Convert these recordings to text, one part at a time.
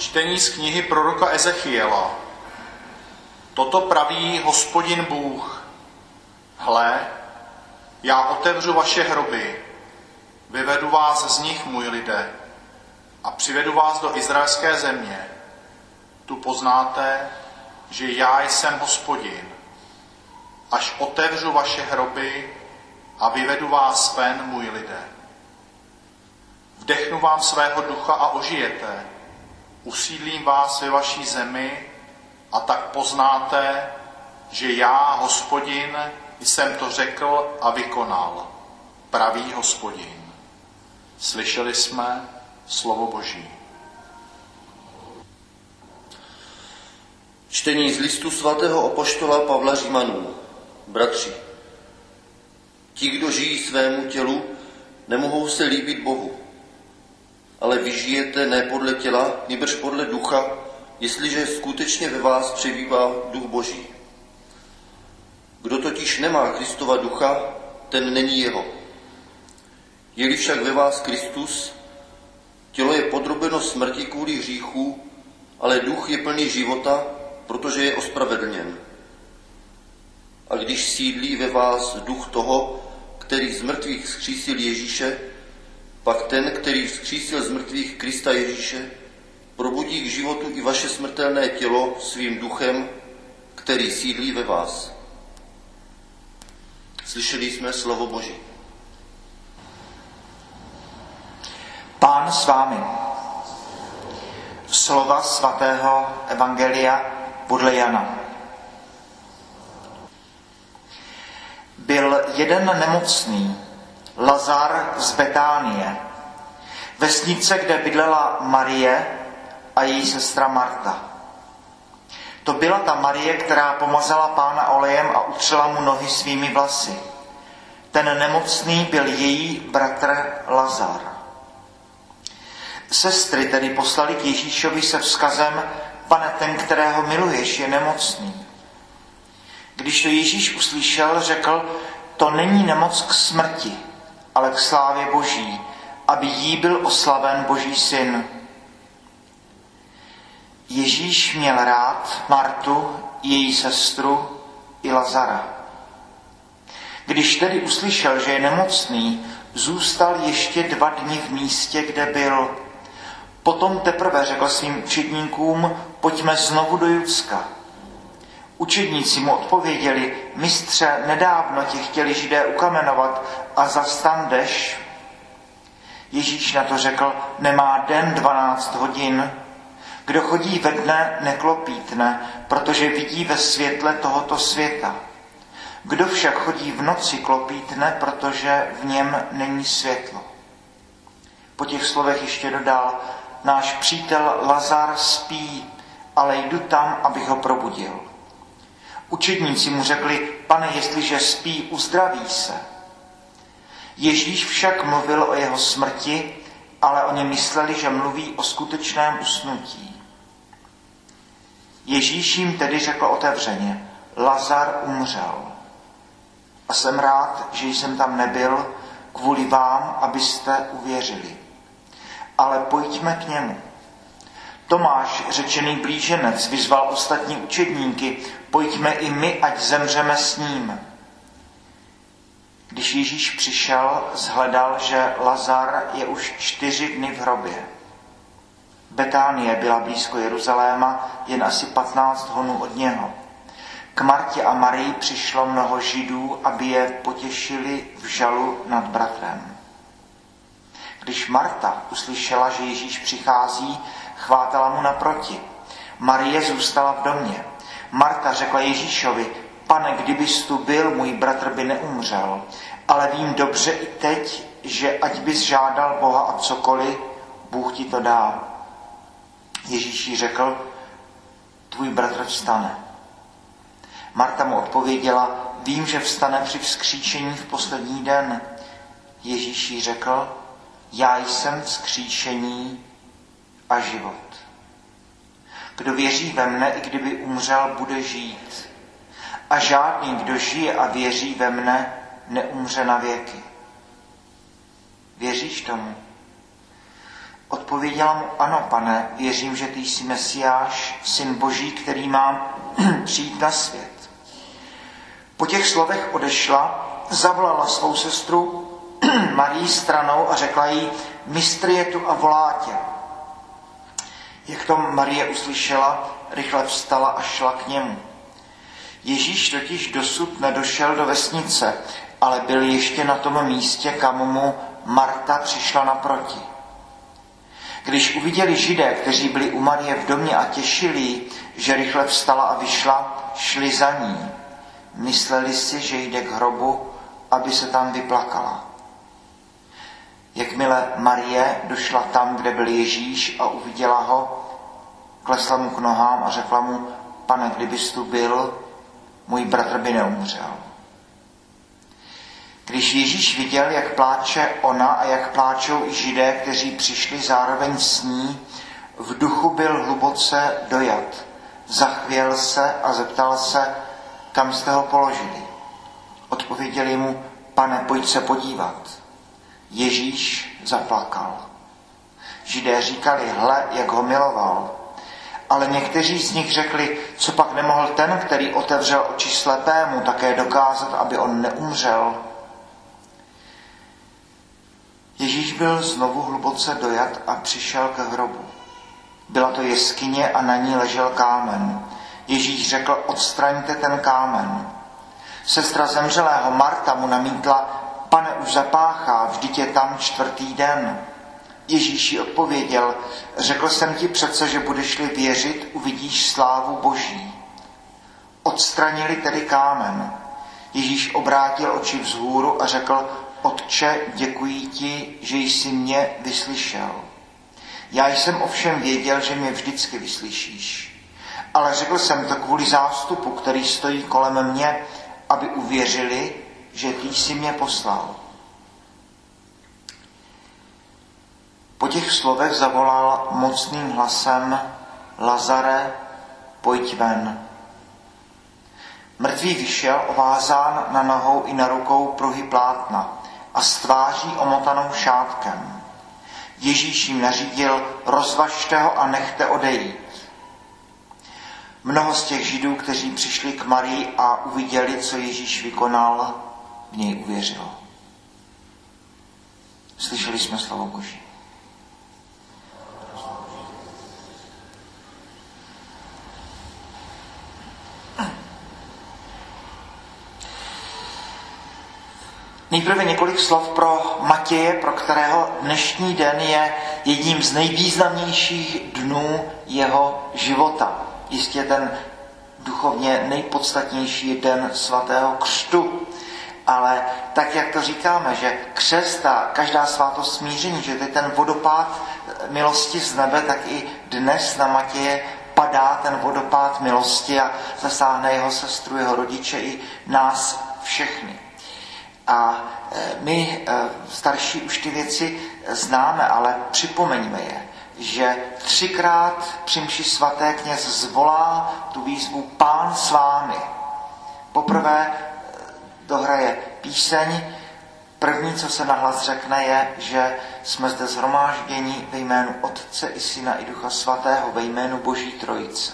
Čtení z knihy proroka Ezechiela. Toto praví hospodin Bůh. Hle, já otevřu vaše hroby, vyvedu vás z nich, můj lidé, a přivedu vás do izraelské země. Tu poznáte, že já jsem hospodin. Až otevřu vaše hroby a vyvedu vás ven, můj lidé. Vdechnu vám svého ducha a ožijete. Usídlím vás ve vaší zemi a tak poznáte, že já, hospodin, jsem to řekl a vykonal. Pravý hospodin. Slyšeli jsme slovo Boží. Čtení z listu svatého opoštola Pavla Římanů. Bratři, ti, kdo žijí svému tělu, nemohou se líbit Bohu. Ale vy žijete ne podle těla, nýbrž podle ducha, jestliže skutečně ve vás přebývá duch Boží. Kdo totiž nemá Kristova ducha, ten není jeho. Je-li však ve vás Kristus, tělo je podrobeno smrti kvůli hříchu, ale duch je plný života, protože je ospravedlněn. A když sídlí ve vás duch toho, který z mrtvých zkřísil Ježíše, pak ten, který vzkřísil z mrtvých Krista Ježíše, probudí k životu i vaše smrtelné tělo svým duchem, který sídlí ve vás. Slyšeli jsme slovo Boží. Pán s vámi. Slova svatého Evangelia podle Jana. Byl jeden nemocný, Lazar z Betánie, vesnice, kde bydlela Marie a její sestra Marta. To byla ta Marie, která pomazala pána olejem a utřela mu nohy svými vlasy. Ten nemocný byl její bratr Lazar. Sestry tedy poslali k Ježíšovi se vzkazem, pane, ten, kterého miluješ, je nemocný. Když to Ježíš uslyšel, řekl, to není nemoc k smrti, ale k slávě Boží, aby jí byl oslaven Boží syn. Ježíš měl rád Martu, její sestru i Lazara. Když tedy uslyšel, že je nemocný, zůstal ještě dva dny v místě, kde byl. Potom teprve řekl svým učedníkům, pojďme znovu do Judska. Učedníci mu odpověděli, mistře, nedávno tě chtěli židé ukamenovat a zastan jdeš. Ježíš na to řekl, nemá den 12 hodin. Kdo chodí ve dne, neklopítne, protože vidí ve světle tohoto světa. Kdo však chodí v noci, klopítne, protože v něm není světlo. Po těch slovech ještě dodal, náš přítel Lazar spí, ale jdu tam, abych ho probudil. Učedníci mu řekli, pane, jestliže spí, uzdraví se. Ježíš však mluvil o jeho smrti, ale oni mysleli, že mluví o skutečném usnutí. Ježíš jim tedy řekl otevřeně, Lazar umřel. A jsem rád, že jsem tam nebyl kvůli vám, abyste uvěřili. Ale pojďme k němu. Tomáš, řečený blíženec, vyzval ostatní učedníky, pojďme i my, ať zemřeme s ním. Když Ježíš přišel, zhledal, že Lazar je už čtyři dny v hrobě. Betánie byla blízko Jeruzaléma, jen asi 15 honů od něho. K Martě a Marii přišlo mnoho židů, aby je potěšili v žalu nad bratrem. Když Marta uslyšela, že Ježíš přichází, chvátala mu naproti. Marie zůstala v domě. Marta řekla Ježíšovi, pane, kdybys tu byl, můj bratr by neumřel, ale vím dobře i teď, že ať bys žádal Boha a cokoliv, Bůh ti to dá. Ježíš jí řekl, tvůj bratr vstane. Marta mu odpověděla, vím, že vstane při vzkříšení v poslední den. Ježíš jí řekl, já jsem vzkříšení a život. Kdo věří ve mne, i kdyby umřel, bude žít. A žádný, kdo žije a věří ve mne, neumře na věky. Věříš tomu? Odpověděla mu, ano, pane, věřím, že ty jsi Mesiáš, syn Boží, který má přijít na svět. Po těch slovech odešla, zavolala svou sestru Marii stranou a řekla jí, mistr je tu a volá tě. Jak to Marie uslyšela, rychle vstala a šla k němu. Ježíš totiž dosud nedošel do vesnice, ale byl ještě na tom místě, kam mu Marta přišla naproti. Když uviděli židé, kteří byli u Marie v domě a těšili, že rychle vstala a vyšla, šli za ní. Mysleli si, že jde k hrobu, aby se tam vyplakala. Jakmile Marie došla tam, kde byl Ježíš a uviděla ho, klesla mu k nohám a řekla mu, pane, kdybys tu byl, můj bratr by neumřel. Když Ježíš viděl, jak pláče ona a jak pláčou i židé, kteří přišli zároveň s ní, v duchu byl hluboce dojat. Zachvěl se a zeptal se, kam jste ho položili. Odpověděli mu, pane, pojď se podívat. Ježíš zaplakal. Židé říkali, hle, jak ho miloval. Ale někteří z nich řekli, co pak nemohl ten, který otevřel oči slepému, také dokázat, aby on neumřel. Ježíš byl znovu hluboce dojat a přišel ke hrobu. Byla to jeskyně a na ní ležel kámen. Ježíš řekl, odstraňte ten kámen. Sestra zemřelého Marta mu namítla, pane, už zapáchá, vždyť je tam čtvrtý den. Ježíš jí odpověděl, řekl jsem ti přece, že budeš-li věřit, uvidíš slávu Boží. Odstranili tedy kámen. Ježíš obrátil oči vzhůru a řekl, Otče, děkuji ti, že jsi mě vyslyšel. Já jsem ovšem věděl, že mě vždycky vyslyšíš. Ale řekl jsem to kvůli zástupu, který stojí kolem mě, aby uvěřili, že ty jsi mě poslal. Po těch slovech zavolal mocným hlasem Lazare, pojď ven. Mrtvý vyšel ovázán na nohou i na rukou pruhy plátna a s tváří omotanou šátkem. Ježíš jim nařídil, rozvažte ho a nechte odejít. Mnoho z těch židů, kteří přišli k Marii a uviděli, co Ježíš vykonal, v něj uvěřilo. Slyšeli jsme slovo Boží. Nejprve několik slov pro Matěje, pro kterého dnešní den je jedním z nejvýznamnějších dnů jeho života. Jistě ten duchovně nejpodstatnější den svatého křtu. Ale tak, jak to říkáme, že křest a každá svátost smíření, že ten vodopád milosti z nebe, tak i dnes na Matěje padá ten vodopád milosti a zasáhne jeho sestru, jeho rodiče i nás všechny. A e, my e, starší už ty věci známe, ale připomeňme je, že třikrát při mši svaté kněz zvolá tu výzvu Pán s vámi. Poprvé e, dohraje píseň, první, co se nahlas řekne, je, že jsme zde zhromážděni ve jménu Otce i Syna i Ducha Svatého, ve jménu Boží Trojice.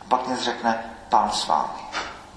A pak kněz řekne Pán s vámi.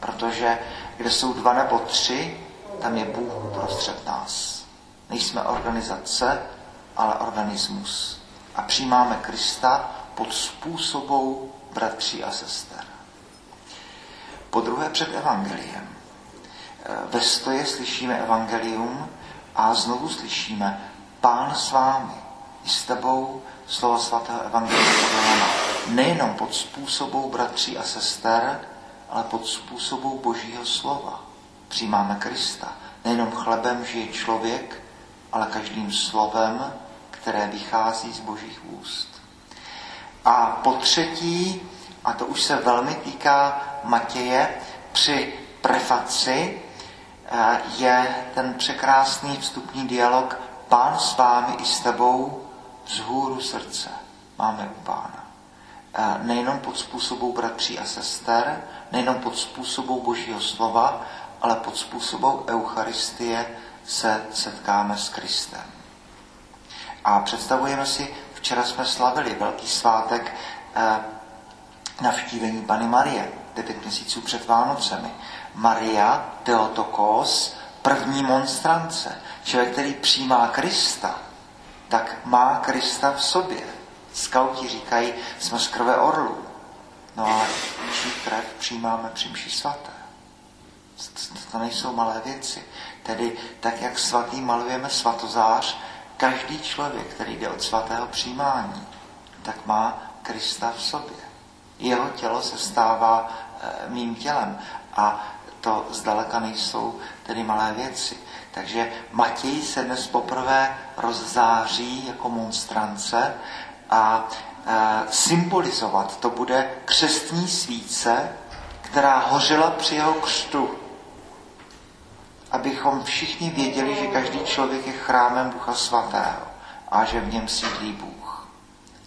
Protože kde jsou dva nebo tři, tam je Bůh uprostřed nás. Nejsme organizace, ale organismus. A přijímáme Krista pod způsobou bratří a sester. Po druhé před evangeliem. Ve stoje slyšíme evangelium a znovu slyšíme Pán s vámi i s tebou slova svatého evangelia Nejenom pod způsobou bratří a sester, ale pod způsobou Božího slova přijímáme Krista. Nejenom chlebem žije člověk, ale každým slovem, které vychází z božích úst. A po třetí, a to už se velmi týká Matěje, při prefaci eh, je ten překrásný vstupní dialog Pán s vámi i s tebou vzhůru srdce. Máme u Pána. Eh, nejenom pod způsobou bratří a sester, nejenom pod způsobou Božího slova, ale pod způsobou Eucharistie se setkáme s Kristem. A představujeme si, Včera jsme slavili velký svátek eh, navštívení Pany Marie, devět měsíců před Vánocemi. Maria Teotokos, první monstrance, člověk, který přijímá Krista, tak má Krista v sobě. Skauti říkají, jsme z krve orlů. No a čí krev přijímáme při mši svaté. To nejsou malé věci. Tedy tak, jak svatý malujeme svatozář, každý člověk, který jde od svatého přijímání, tak má Krista v sobě. Jeho tělo se stává e, mým tělem a to zdaleka nejsou tedy malé věci. Takže Matěj se dnes poprvé rozzáří jako monstrance a e, symbolizovat to bude křestní svíce, která hořela při jeho křtu. Abychom všichni věděli, že každý člověk je chrámem Ducha Svatého a že v něm sídlí Bůh.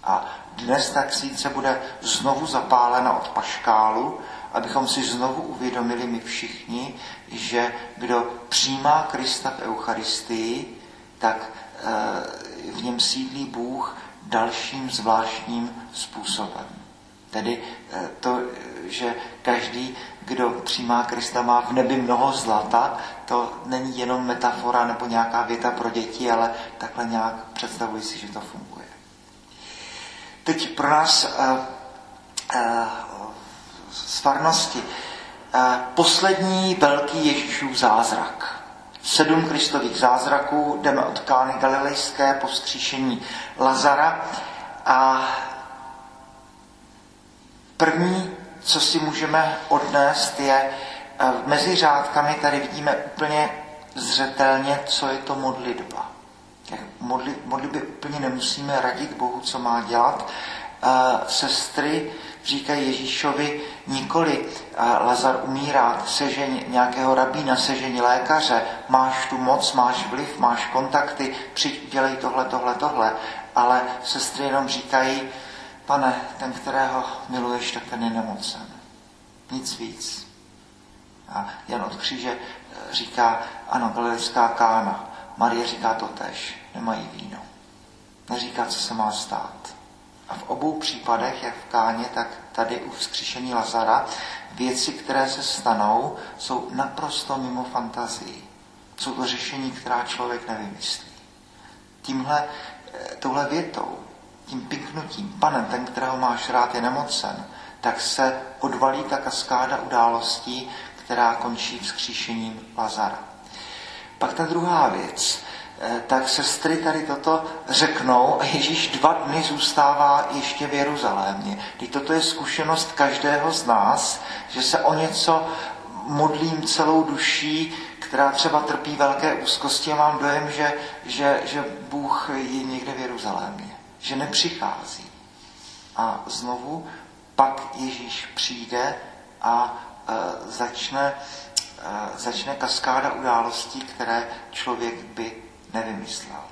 A dnes tak svíce bude znovu zapálena od paškálu, abychom si znovu uvědomili my všichni, že kdo přijímá Krista v Eucharistii, tak eh, v něm sídlí Bůh dalším zvláštním způsobem. Tedy eh, to, že každý, kdo přijímá Krista, má v nebi mnoho zlata, to není jenom metafora nebo nějaká věta pro děti, ale takhle nějak představuji si, že to funguje. Teď pro nás uh, uh, z farnosti poslední velký Ježíšův zázrak. Sedm kristových zázraků, jdeme od Kány Galilejské po vzkříšení Lazara a první, co si můžeme odnést, je mezi řádkami tady vidíme úplně zřetelně, co je to modlitba. Modli, modlitby úplně nemusíme radit Bohu, co má dělat. Sestry říkají Ježíšovi nikoli Lazar umírá, sežeň nějakého rabína, sežeň lékaře, máš tu moc, máš vliv, máš kontakty, přijď, dělej tohle, tohle, tohle. Ale sestry jenom říkají, pane, ten, kterého miluješ, tak ten je nemocen. Nic víc. A Jan od kříže e, říká, ano, galilejská kána. Marie říká to tež, nemají víno. Neříká, co se má stát. A v obou případech, jak v Káně, tak tady u vzkříšení Lazara, věci, které se stanou, jsou naprosto mimo fantazii. Jsou to řešení, která člověk nevymyslí. Tímhle, eh, touhle větou, tím piknutím, panem, ten, kterého máš rád, je nemocen, tak se odvalí ta kaskáda událostí, která končí vzkříšením Lazara. Pak ta druhá věc. Eh, tak sestry tady toto řeknou a Ježíš dva dny zůstává ještě v Jeruzalémě. Teď toto je zkušenost každého z nás, že se o něco modlím celou duší, která třeba trpí velké úzkosti a mám dojem, že, že, že Bůh je někde v Jeruzalémě, že nepřichází. A znovu pak Ježíš přijde a e, začne, e, začne kaskáda událostí, které člověk by nevymyslel.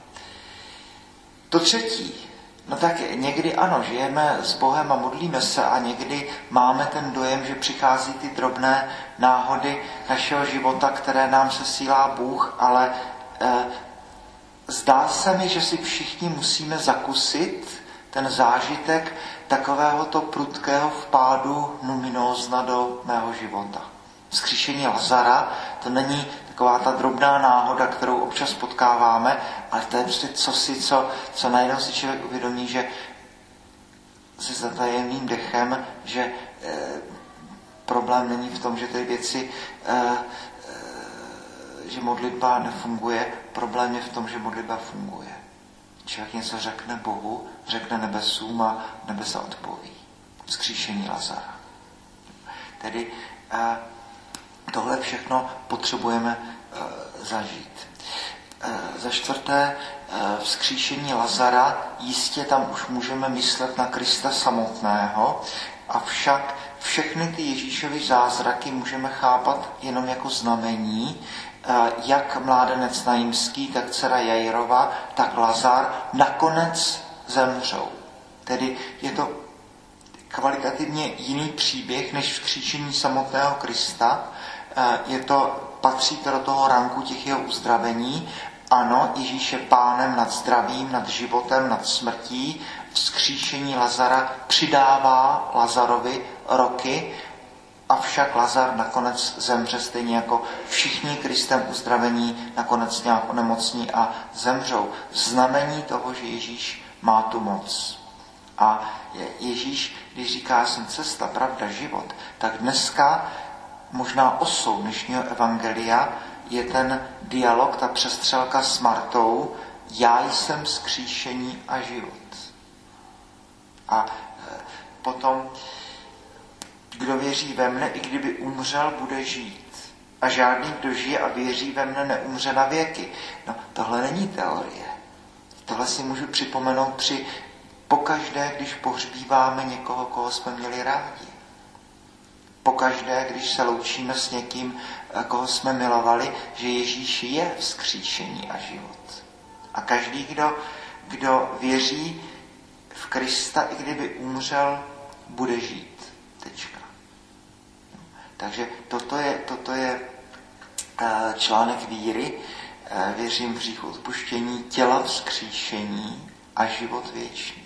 To třetí, no tak někdy ano, žijeme s Bohem a modlíme se a někdy máme ten dojem, že přichází ty drobné náhody našeho života, které nám sesílá Bůh, ale eh, zdá se mi, že si všichni musíme zakusit ten zážitek takovéhoto prudkého vpádu numinózna do mého života. Vzkříšení Lazara to není taková ta drobná náhoda, kterou občas potkáváme, ale to je prostě cosi, co, co najednou si člověk uvědomí, že se zatajeným dechem, že e, problém není v tom, že ty věci, e, že modlitba nefunguje, problém je v tom, že modlitba funguje. Člověk něco řekne Bohu, řekne nebesům a nebesa odpoví. Vzkříšení Lazara. Tedy e, Tohle všechno potřebujeme e, zažít. E, za čtvrté, vzkříšení Lazara, jistě tam už můžeme myslet na Krista samotného, avšak všechny ty Ježíšovy zázraky můžeme chápat jenom jako znamení, jak mládenec Najímský, tak dcera Jajrova, tak Lazar nakonec zemřou. Tedy je to kvalitativně jiný příběh než vzkříšení samotného Krista, je to, patří to do toho ranku těch jeho uzdravení, Ano, Ježíš je pánem nad zdravím, nad životem, nad smrtí. Vzkříšení Lazara přidává Lazarovi roky, avšak Lazar nakonec zemře stejně jako všichni Kristem uzdravení nakonec nějak onemocní a zemřou. Znamení toho, že Ježíš má tu moc. A Ježíš, když říká, jsem cesta, pravda, život, tak dneska možná osou dnešního evangelia je ten dialog, ta přestřelka s Martou, já jsem skříšení a život. A e, potom, kdo věří ve mne, i kdyby umřel, bude žít. A žádný, kdo žije a věří ve mne, neumře na věky. No, tohle není teorie. Tohle si můžu připomenout při pokaždé, když pohřbíváme někoho, koho jsme měli rádi. Pokaždé, když se loučíme s někým, eh, koho jsme milovali, že Ježíš je vzkříšení a život. A každý, kdo, kdo věří v Krista, i kdyby umřel, bude žít. Tečka. Takže toto je, toto je eh, článek víry. Eh, věřím v hřích odpuštění, těla vzkříšení a život věčný.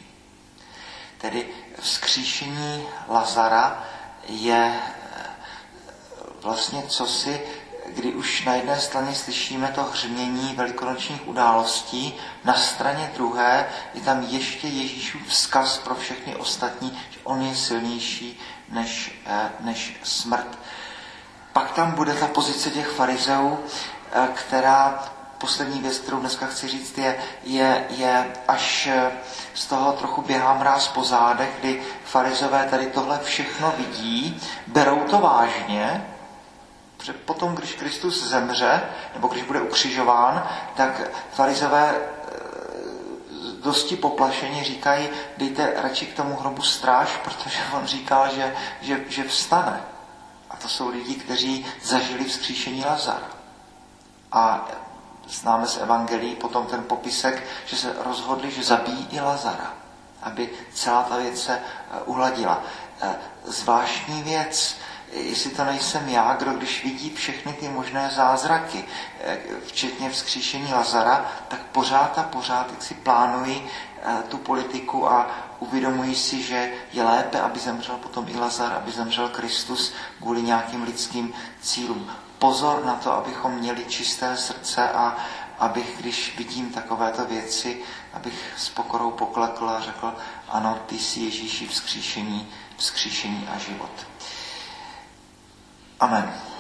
Tedy vzkříšení Lazara je eh, vlastně cosi, kdy už na jedné straně slyšíme to hřmění velikonočních událostí, na straně druhé je tam ještě Ježíšův vzkaz pro všechny ostatní, že on je silnější než, eh, než smrt. Pak tam bude ta pozice těch farizeů, eh, která poslední věc, kterou dneska chci říct, je, je, je až eh, z toho trochu běhá mráz po zádech, kdy farizové tady tohle všechno vidí, berou to vážně, protože potom, když Kristus zemře, nebo když bude ukřižován, tak farizové dosti poplašeně říkají, dejte radši k tomu hrobu stráž, protože on říkal, že, že, že vstane. A to jsou lidi, kteří zažili vzkříšení Lazara. A známe z Evangelií potom ten popisek, že se rozhodli, že zabijí i Lazara, aby celá ta věc se eh, uhladila. Eh, zvláštní věc, jestli to nejsem já, kdo když vidí všechny ty možné zázraky, eh, včetně vzkříšení Lazara, tak pořád a pořád jak si plánují tu politiku a uvědomují si, že je lépe, aby zemřel potom i Lazar, aby zemřel Kristus kvůli nějakým lidským cílům pozor na to, abychom měli čisté srdce a abych, když vidím takovéto věci, abych s pokorou poklekl a řekl, ano, ty jsi Ježíši vzkříšení, vzkříšení a život. Amen.